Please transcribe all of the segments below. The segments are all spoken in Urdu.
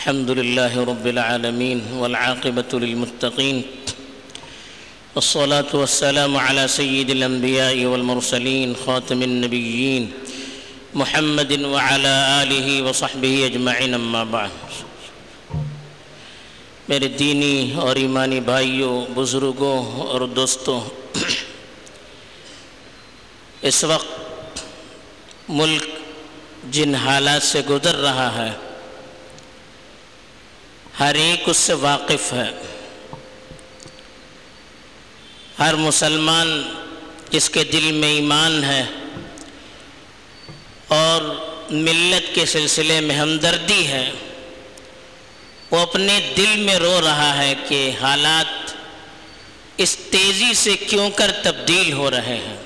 الحمد لله رب العالمين والعاقبة للمتقين والصلاة والسلام على سيد الأنبياء والمرسلين خاتم النبيين محمد وعلى آله وصحبه أجمعين أما بعد. میرے دینی اور ایمانی بھائیوں بزرگوں اور دوستوں، اس وقت ملک جن حالات سے گزر رہا ہے ہر ایک اس سے واقف ہے۔ ہر مسلمان جس کے دل میں ایمان ہے اور ملت کے سلسلے میں ہمدردی ہے۔ وہ اپنے دل میں رو رہا ہے کہ حالات اس تیزی سے کیوں کر تبدیل ہو رہے ہیں۔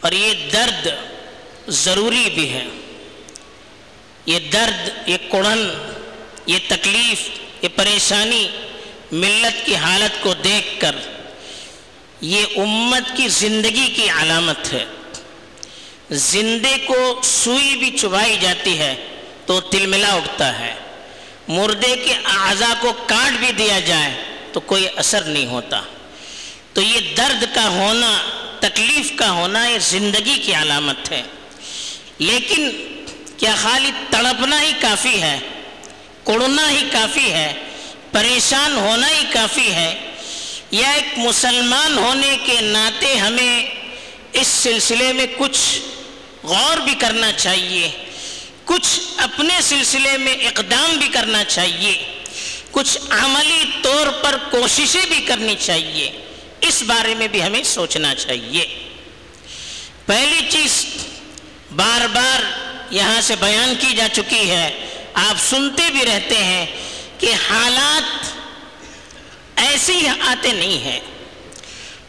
اور یہ درد ضروری بھی ہے۔ یہ درد، یہ کڑن یہ تکلیف، یہ پریشانی ملت کی حالت کو دیکھ کر یہ امت کی زندگی کی علامت ہے۔ زندے کو سوئی بھی چبائی جاتی ہے تو تلملا اٹھتا ہے۔ مردے کے اعضاء کو کاٹ بھی دیا جائے تو کوئی اثر نہیں ہوتا۔ تو یہ درد کا ہونا، تکلیف کا ہونا یہ زندگی کی علامت ہے۔ لیکن کیا خالی تڑپنا ہی کافی ہے؟ کڑنا ہی کافی ہے، پریشان ہونا ہی کافی ہے۔ یا ایک مسلمان ہونے کے ناطے ہمیں اس سلسلے میں کچھ غور بھی کرنا چاہیے۔ کچھ اپنے سلسلے میں اقدام بھی کرنا چاہیے۔ کچھ عملی طور پر کوششیں بھی کرنی چاہیے۔ اس بارے میں بھی ہمیں سوچنا چاہیے۔ پہلی چیز بار بار یہاں سے بیان کی جا چکی ہے۔ آپ سنتے بھی رہتے ہیں کہ حالات ایسے ہی آتے نہیں ہیں۔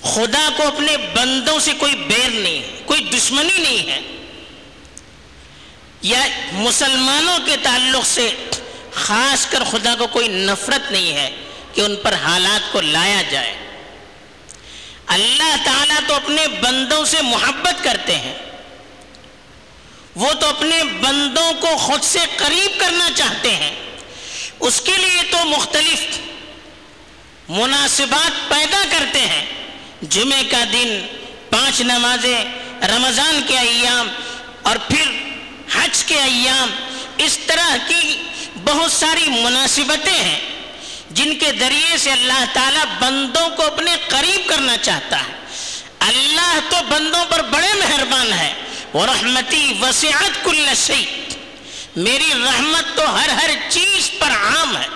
خدا کو اپنے بندوں سے کوئی بیر نہیں ہے، کوئی دشمنی نہیں ہے۔ یا مسلمانوں کے تعلق سے خاص کر خدا کو کوئی نفرت نہیں ہے کہ ان پر حالات کو لایا جائے۔ اللہ تعالیٰ تو اپنے بندوں سے محبت کرتے ہیں۔ وہ تو اپنے بندوں کو خود سے قریب کرنا چاہتے ہیں۔ اس کے لیے تو مختلف مناسبات پیدا کرتے ہیں۔ جمعہ کا دن، پانچ نمازیں، رمضان کے ایام اور پھر حج کے ایام۔ اس طرح کی بہت ساری مناسبتیں ہیں جن کے ذریعے سے اللہ تعالیٰ بندوں کو اپنے قریب کرنا چاہتا ہے۔ اللہ تو بندوں پر بڑے مہربان ہے۔ وہ رحمتی وسیعت کل شی میری رحمت تو ہر ہر چیز پر عام ہے۔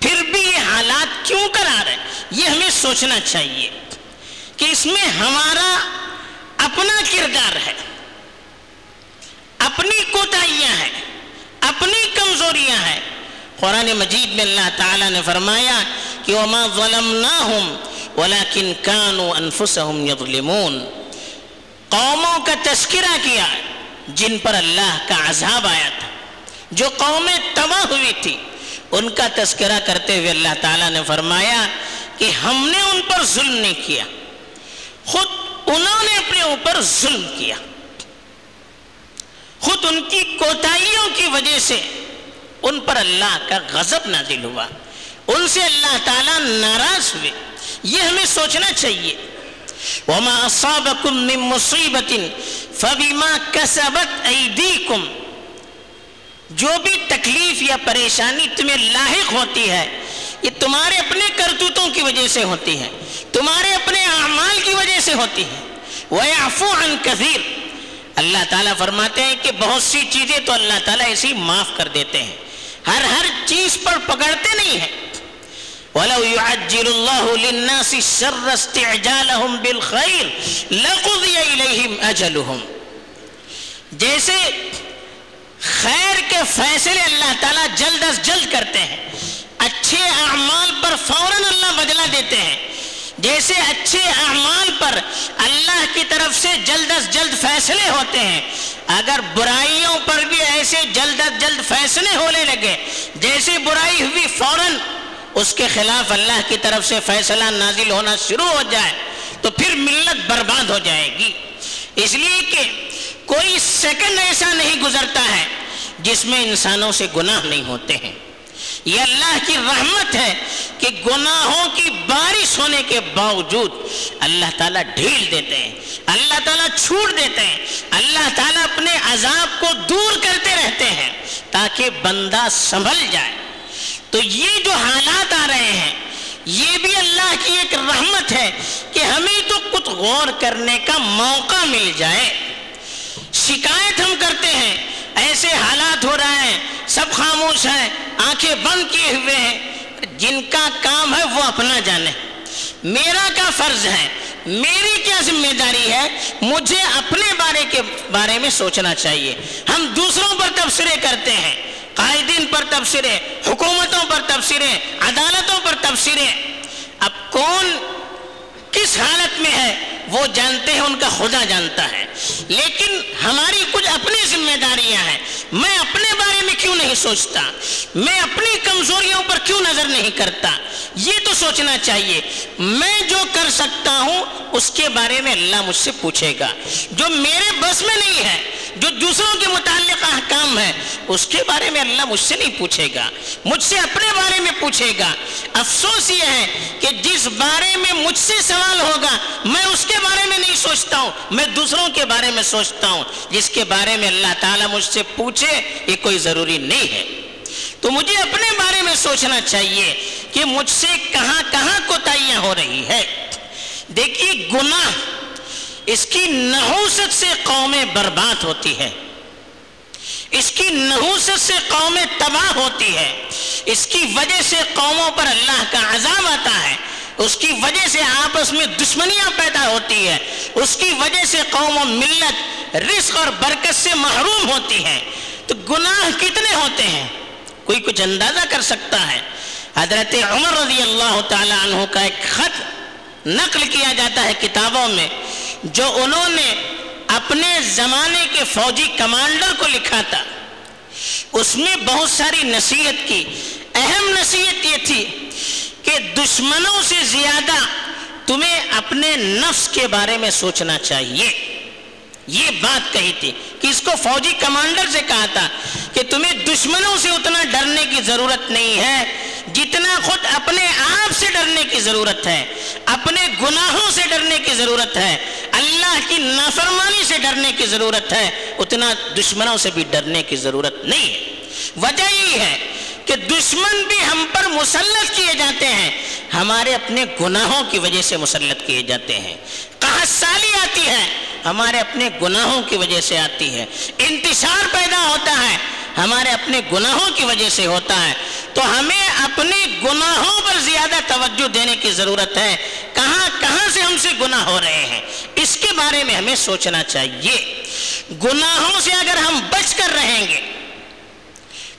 پھر بھی یہ حالات کیوں کر آ رہے یہ ہمیں سوچنا چاہیے کہ اس میں ہمارا اپنا کردار ہے۔ اپنی کوتاہیاں ہیں۔ اپنی کمزوریاں ہیں۔ قرآن مجید میں اللہ تعالیٰ نے فرمایا کہ وما ظلمناہم ولیکن کانوا انفسہم یظلمون قوموں کا تذکرہ کیا جن پر اللہ کا عذاب آیا تھا۔ جو قومیں تباہ ہوئی تھی ان کا تذکرہ کرتے ہوئے اللہ تعالیٰ نے فرمایا کہ ہم نے ان پر ظلم نہیں کیا۔ خود انہوں نے اپنے اوپر ظلم کیا۔ خود ان کی کوتاہیوں کی وجہ سے ان پر اللہ کا غضب نازل ہوا۔ ان سے اللہ تعالیٰ ناراض ہوئے۔ یہ ہمیں سوچنا چاہیے وما اصابكم من مصیبت فبما كسبت ایدیکم جو بھی تکلیف یا پریشانی تمہیں لاحق ہوتی ہے، یہ تمہارے اپنے کرتوتوں کی وجہ سے ہوتی ہے، تمہارے اپنے اعمال کی وجہ سے ہوتی ہے۔ وَيَعْفُو عَنْ كَثِيرٍ۔ اللہ تعالیٰ فرماتے ہیں کہ بہت سی چیزیں تو اللہ تعالیٰ ایسی معاف کر دیتے ہیں۔ ہر ہر چیز پر پکڑتے نہیں ہیں۔ وَلَوْ يُعَجِّلُ اللَّهُ لِلنَّاسِ الشَّرَّ اسْتِعْجَالَهُمْ بِالْخَيْرِ لَقُضِيَ إِلَيْهِمْ أَجَلُهُمْ. جیسے خیر کے فیصلے اللہ تعالیٰ جلد از جلد کرتے ہیں، اچھے اعمال پر فوراً اللہ بدلہ دیتے ہیں۔ جیسے اچھے اعمال پر اللہ کی طرف سے جلد از جلد فیصلے ہوتے ہیں، اگر برائیوں پر بھی ایسے جلد از جلد فیصلے ہونے لگے، جیسے برائی ہوئی فوراً اس کے خلاف اللہ کی طرف سے فیصلہ نازل ہونا شروع ہو جائے تو پھر ملت برباد ہو جائے گی۔ اس لیے کہ کوئی سیکنڈ ایسا نہیں گزرتا ہے جس میں انسانوں سے گناہ نہیں ہوتے ہیں۔ یہ اللہ کی رحمت ہے کہ گناہوں کی بارش ہونے کے باوجود اللہ تعالیٰ ڈھیل دیتے ہیں، اللہ تعالیٰ چھوٹ دیتے ہیں، اللہ تعالیٰ اپنے عذاب کو دور کرتے رہتے ہیں تاکہ بندہ سنبھل جائے۔ تو یہ جو حالات آ رہے ہیں، یہ بھی اللہ کی ایک رحمت ہے کہ ہمیں تو کچھ غور کرنے کا موقع مل جائے۔ شکایت ہم کرتے ہیں، ایسے حالات ہو رہے ہیں، سب خاموش ہیں، آنکھیں بند کیے ہوئے ہیں، جن کا کام ہے وہ اپنا جانے۔ میرا کیا فرض ہے؟ میری کیا ذمہ داری ہے؟ مجھے اپنے بارے کے بارے میں سوچنا چاہیے۔ ہم دوسروں پر تبصرے کرتے ہیں، قائدین پر تبصرے حکومتوں پر تبصرے عدالتوں پر تبصرے اب کون کس حالت میں ہے، وہ جانتے ہیں، ان کا خدا جانتا ہے۔ لیکن ہماری کچھ اپنی ذمہ داریاں ہیں۔ میں اپنے بارے میں کیوں نہیں سوچتا؟ میں اپنی کمزوریوں پر کیوں نظر نہیں کرتا؟ یہ تو سوچنا چاہیے۔ میں جو کر سکتا ہوں، اس کے بارے میں اللہ مجھ سے پوچھے گا۔ جو میرے بس میں نہیں ہے جو دوسروں کے متعلق احکام ہے اس کے بارے میں اللہ مجھ سے نہیں پوچھے گا۔ مجھ سے اپنے بارے میں پوچھے گا۔ افسوس یہ ہے کہ جس بارے میں مجھ سے سوال ہوگا، میں اس کے بارے میں نہیں سوچتا ہوں۔ میں دوسروں کے بارے میں سوچتا ہوں۔ جس کے بارے میں اللہ تعالیٰ مجھ سے پوچھے، یہ کوئی ضروری نہیں ہے۔ تو مجھے اپنے بارے میں سوچنا چاہیے کہ مجھ سے کہاں کہاں کوتاہیاں ہو رہی ہے۔ دیکھیے، گناہ اس کی نحوست سے قومیں برباد ہوتی ہے۔ اس کی نحوست سے قومیں تباہ ہوتی ہے۔ اس کی وجہ سے قوموں پر اللہ کا عذاب آتا ہے۔ اس کی وجہ سے آپس میں دشمنیاں پیدا ہوتی ہے اس کی وجہ سے قوم و ملت رزق اور برکت سے محروم ہوتی ہے تو گناہ کتنے ہوتے ہیں؟ کوئی کچھ اندازہ کر سکتا ہے۔ حضرت عمر رضی اللہ تعالی عنہ کا ایک خط نقل کیا جاتا ہے کتابوں میں، جو انہوں نے اپنے زمانے کے فوجی کمانڈر کو لکھا تھا۔ اس میں بہت ساری نصیحت کی۔ اہم نصیحت یہ تھی کہ دشمنوں سے زیادہ تمہیں اپنے نفس کے بارے میں سوچنا چاہیے۔ یہ بات کہی تھی کہ اس کو فوجی کمانڈر سے کہا تھا کہ تمہیں دشمنوں سے اتنا ڈرنے کی ضرورت نہیں ہے۔ جتنا خود اپنے آپ سے ڈرنے کی ضرورت ہے، اپنے گناہوں سے ڈرنے کی ضرورت ہے۔ نافرمانی سے ڈرنے کی ضرورت ہے، اتنا دشمنوں سے بھی ڈرنے کی ضرورت نہیں ہے۔ وجہ یہ ہے کہ دشمن بھی ہم پر مسلط کیے جاتے ہیں۔ ہمارے اپنے گناہوں کی وجہ سے مسلط کیے جاتے ہیں۔ کہاں سالی آتی ہے، ہمارے اپنے گناہوں کی وجہ سے آتی ہے۔ انتشار پیدا ہوتا ہے، ہمارے اپنے گناہوں کی وجہ سے ہوتا ہے۔ تو ہمیں اپنے گناہوں پر زیادہ توجہ دینے کی ضرورت ہے۔ کہاں کہاں سے ہم سے گناہ ہو رہے ہیں؟ بارے میں ہمیں سوچنا چاہیے۔ گناہوں سے اگر ہم بچ کر رہیں گے،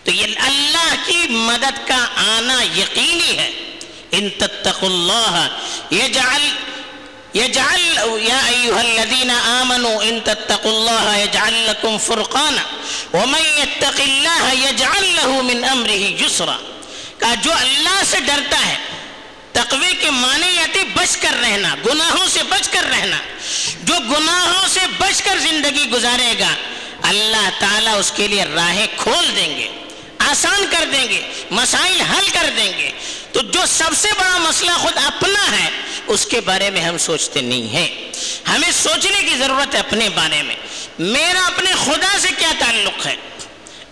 تو یہ اللہ کی مدد کا آنا یقینی ہے۔ ان تتقوا اللہ، یجعل يجعل يا أيها الذين آمنوا إن تتقوا الله يجعل لكم فرقانا، ومن يتق الله يجعل له من أمره جسرا کہا، جو اللہ سے ڈرتا ہے، تقوی کے معنی بچ کر رہنا، گناہوں سے بچ کر رہنا۔ جو گناہوں سے بچ کر زندگی گزارے گا، اللہ تعالیٰ اس کے لیے راہیں کھول دیں گے، آسان کر دیں گے، مسائل حل کر دیں گے۔ تو جو سب سے بڑا مسئلہ خود اپنا ہے، اس کے بارے میں ہم سوچتے نہیں ہیں۔ ہمیں سوچنے کی ضرورت ہے اپنے بارے میں۔ میرا اپنے خدا سے کیا تعلق ہے؟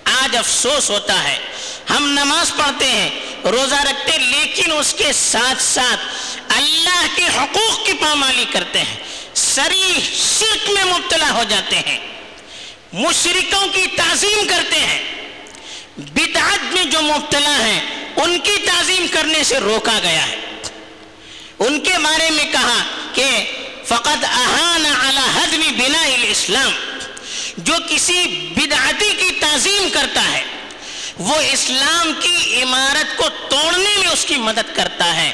آج افسوس ہوتا ہے۔ ہم نماز پڑھتے ہیں، روزہ رکھتے لیکن اس کے ساتھ ساتھ اللہ کے حقوق کی پامالی کرتے ہیں، سری شرک میں مبتلا ہو جاتے ہیں۔ مشرکوں کی تعظیم کرتے ہیں۔ بدعت میں جو مبتلا ہیں، ان کی تعظیم کرنے سے روکا گیا ہے۔ ان کے بارے میں کہا کہ فقط احان علی حدم بنا الاسلام۔ جو کسی بدعتی کی تعظیم کرتا ہے، وہ اسلام کی عمارت کو توڑنے میں اس کی مدد کرتا ہے۔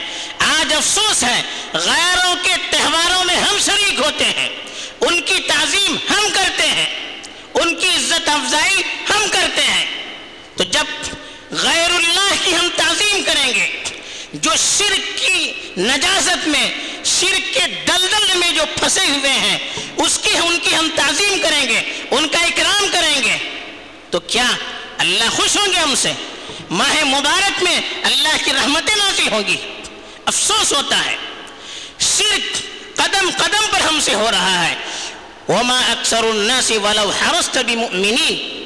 افسوس ہے، غیروں کے تہواروں میں ہم شریک ہوتے ہیں، ان کی تعظیم ہم کرتے ہیں، ان کی عزت افزائی ہم کرتے ہیں۔ تو جب غیر اللہ کی ہم تعظیم کریں گے، جو شرک کی نجازت میں، شرک کے دلدل میں جو پھنسے ہوئے ہیں، اس کی، ان کی ہم تعظیم کریں گے، ان کا اکرام کریں گے، تو کیا اللہ خوش ہوں گے ہم سے؟ ماہ مبارک میں اللہ کی رحمتیں نازل ہوں گی۔ افسوس ہوتا ہے۔ شرک قدم قدم پر ہم سے ہو رہا ہے۔ وما اکثر الناس ولو حرست بمؤمنین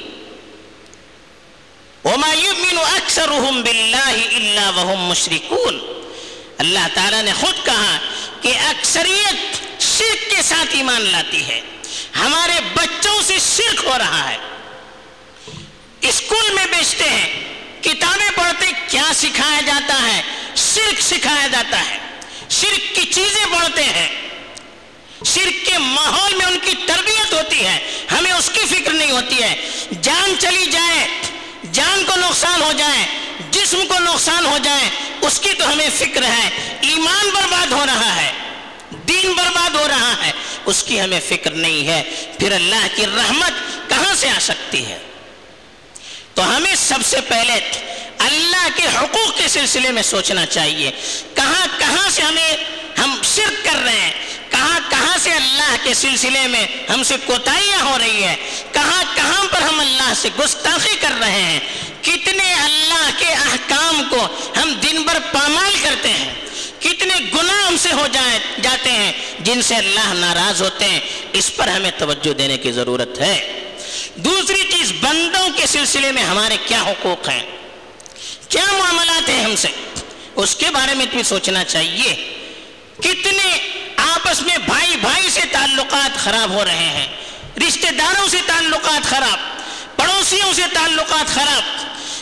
وما يؤمن اکثرهم بالله الا وهم مشركون۔ اللہ تعالیٰ نے خود کہا کہ اکثریت شرک کے ساتھ ایمان لاتی ہے۔ ہمارے بچوں سے شرک ہو رہا ہے۔ اسکول میں بیچتے ہیں کتابیں پڑھتے کیا سکھایا جاتا ہے شرک سکھایا جاتا ہے۔ شرک کی چیزیں پڑھتے ہیں۔ شرک کے ماحول میں ان کی تربیت ہوتی ہے۔ ہمیں اس کی فکر نہیں ہوتی ہے۔ جان چلی جائے، جان کو نقصان ہو جائے، جسم کو نقصان ہو جائے، اس کی تو ہمیں فکر ہے۔ ایمان برباد ہو رہا ہے۔ دین برباد ہو رہا ہے۔ اس کی ہمیں فکر نہیں ہے۔ پھر اللہ کی رحمت کہاں سے آ سکتی ہے؟ تو ہمیں سب سے پہلے اللہ کے حقوق کے سلسلے میں سوچنا چاہیے۔ کہاں کہاں سے ہمیں ہم شرک کر رہے ہیں؟ کہاں کہاں سے اللہ کے سلسلے میں ہم سے کوتاہیاں ہو رہی ہے کہاں کہاں پر ہم اللہ سے گستاخی کر رہے ہیں؟ کتنے اللہ کے احکام کو ہم دن بھر پامال کرتے ہیں؟ کتنے گناہ ہم سے ہو جائے جاتے ہیں جن سے اللہ ناراض ہوتے ہیں؟ اس پر ہمیں توجہ دینے کی ضرورت ہے۔ دوسری چیز، بندوں کے سلسلے میں ہمارے کیا حقوق ہیں؟ کیا معاملات ہیں ہم سے؟ اس کے بارے میں بھی سوچنا چاہیے۔ کتنے آپس میں بھائی بھائی سے تعلقات خراب ہو رہے ہیں۔ رشتہ داروں سے تعلقات خراب، پڑوسیوں سے تعلقات خراب۔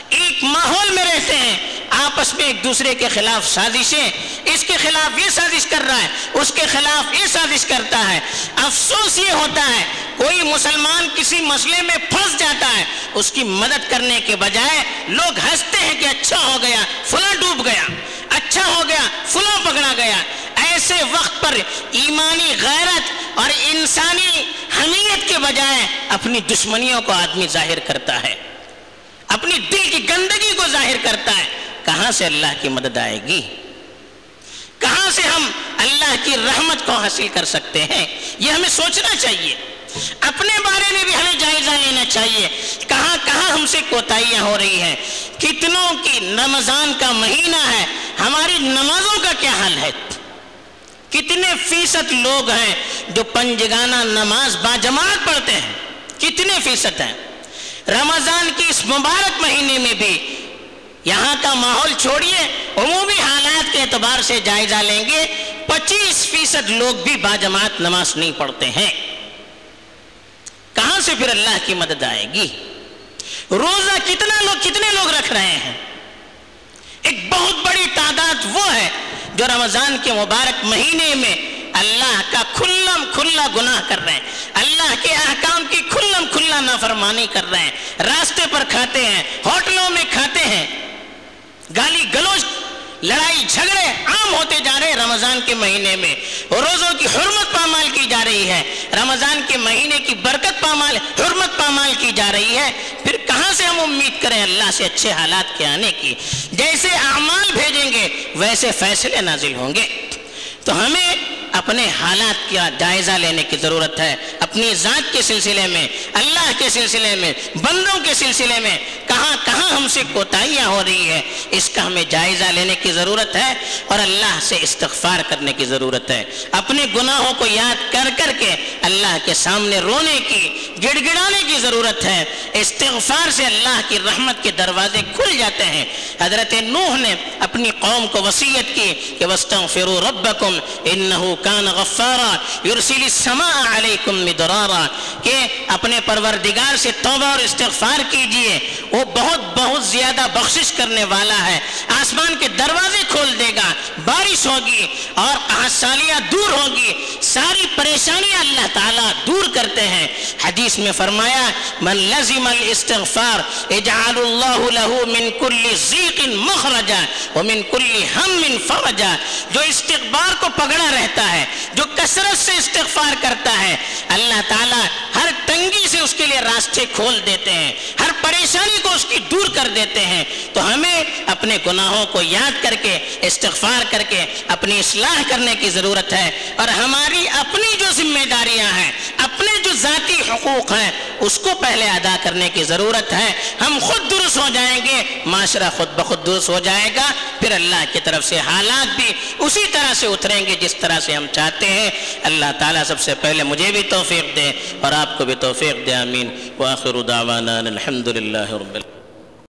ایک ماحول میں رہتے ہیں۔ آپس میں ایک دوسرے کے خلاف سازشیں، اس کے خلاف یہ سازش کر رہا ہے، اس کے خلاف یہ سازش کرتا ہے۔ افسوس یہ ہوتا ہے، کوئی مسلمان کسی مسئلے میں پھنس جاتا ہے، اس کی مدد کرنے کے بجائے لوگ ہنستے ہیں کہ اچھا ہو گیا، فلاں ڈوب گیا اچھا ہو گیا، فلاں پکڑا گیا۔ ایسے وقت پر ایمانی غیرت اور انسانی حمیت کے بجائے اپنی دشمنیوں کو آدمی ظاہر کرتا ہے، اپنی دل کی گندگی کو ظاہر کرتا ہے۔ کہاں سے اللہ کی مدد آئے گی؟ کہاں سے ہم اللہ کی رحمت کو حاصل کر سکتے ہیں؟ یہ ہمیں سوچنا چاہیے۔ اپنے بارے میں بھی ہمیں جائزہ لینا چاہیے۔ کہاں کہاں ہم سے کوتاہیاں ہو رہی ہیں؟ کتنوں کی رمضان کا مہینہ ہے؟ ہماری نمازوں کا کیا حال ہے؟ کتنے فیصد لوگ ہیں جو پنجگانہ نماز باجماعت پڑھتے ہیں؟ کتنے فیصد ہیں؟ رمضان کی اس مبارک مہینے میں بھی یہاں کا ماحول چھوڑیے، عمومی حالات کے اعتبار سے جائزہ لیں گے۔ پچیس فیصد لوگ بھی باجماعت نماز نہیں پڑھتے ہیں۔ کہاں سے پھر اللہ کی مدد آئے گی؟ روزہ کتنا لوگ، کتنے لوگ رکھ رہے ہیں؟ ایک بہت بڑی تعداد وہ ہے جو رمضان کے مبارک مہینے میں اللہ کا کھلم کھلا گناہ کر رہے ہیں۔ اللہ کے احکام کی کھلم کھلا نافرمانی کر رہے ہیں۔ راستے پر کھاتے ہیں، ہوٹلوں میں کھاتے ہیں۔ گالی گلوچ، لڑائی جھگڑے عام ہوتے جا رہے ہیں رمضان کے مہینے میں۔ روزوں کی حرمت پامال کی جا رہی ہے۔ رمضان کے مہینے کی برکت پامال، حرمت پامال کی جا رہی ہے۔ پھر کہاں سے ہم امید کریں اللہ سے اچھے حالات کے آنے کی؟ جیسے اعمال بھیجیں گے، ویسے فیصلے نازل ہوں گے۔ تو ہمیں اپنے حالات کا جائزہ لینے کی ضرورت ہے۔ اپنی ذات کے سلسلے میں، اللہ کے سلسلے میں، بندوں کے سلسلے میں کہاں کہاں ہم سے کوتاہیاں ہو رہی ہے اس کا ہمیں جائزہ لینے کی ضرورت ہے اور اللہ سے استغفار کرنے کی ضرورت ہے۔ اپنے گناہوں کو یاد کر کر کے اللہ کے سامنے رونے کی گڑ گڑانے کی ضرورت ہے۔ استغفار سے اللہ کی رحمت کے دروازے کھل جاتے ہیں۔ حضرت نوح نے اپنی قوم کو وسیعت کی کہ وَاسْتَغْفِرُوا رَبَّكُمْ إِنَّهُ کان غفارا یرسل السماء علیکم مدرارا، کہ اپنے پروردگار سے توبہ اور استغفار کیجیے، وہ بہت بہت زیادہ بخشش کرنے والا ہے۔ آسمان کے دروازے کھول ہوگی اور سالیاں دور ہوگی۔ ساری پریشانیاں اللہ تعالیٰ دور کرتے ہیں۔ حدیث میں فرمایا، من لزم الاستغفار اجعل اللہ له من كل ضیق مخرجا ومن كل هم فرجا۔ جو استغفار کو پکڑا رہتا ہے، جو کثرت سے استغفار کرتا ہے، اللہ تعالیٰ ہر تنگی سے اس کے لیے راستے کھول دیتے ہیں۔ ہر پریشانی کو اس کی دور کر دیتے ہیں، تو ہمیں اپنے گناہوں کو یاد کر کے، استغفار کر کے، اپنی اصلاح کرنے کی ضرورت ہے۔ اور ہماری اپنی جو ذمہ داریاں ہیں اپنے جو ذاتی حقوق ہیں، اس کو پہلے ادا کرنے کی ضرورت ہے۔ ہم خود درست ہو جائیں گے، معاشرہ خود بخود درست ہو جائے گا۔ پھر اللہ کی طرف سے حالات بھی اسی طرح سے اتریں گے جس طرح سے ہم چاہتے ہیں۔ اللہ تعالیٰ سب سے پہلے مجھے بھی توفیق دے اور آپ کو بھی توفیق دے، آمین۔ وآخر دعوانا الحمد للہ رب العالمین۔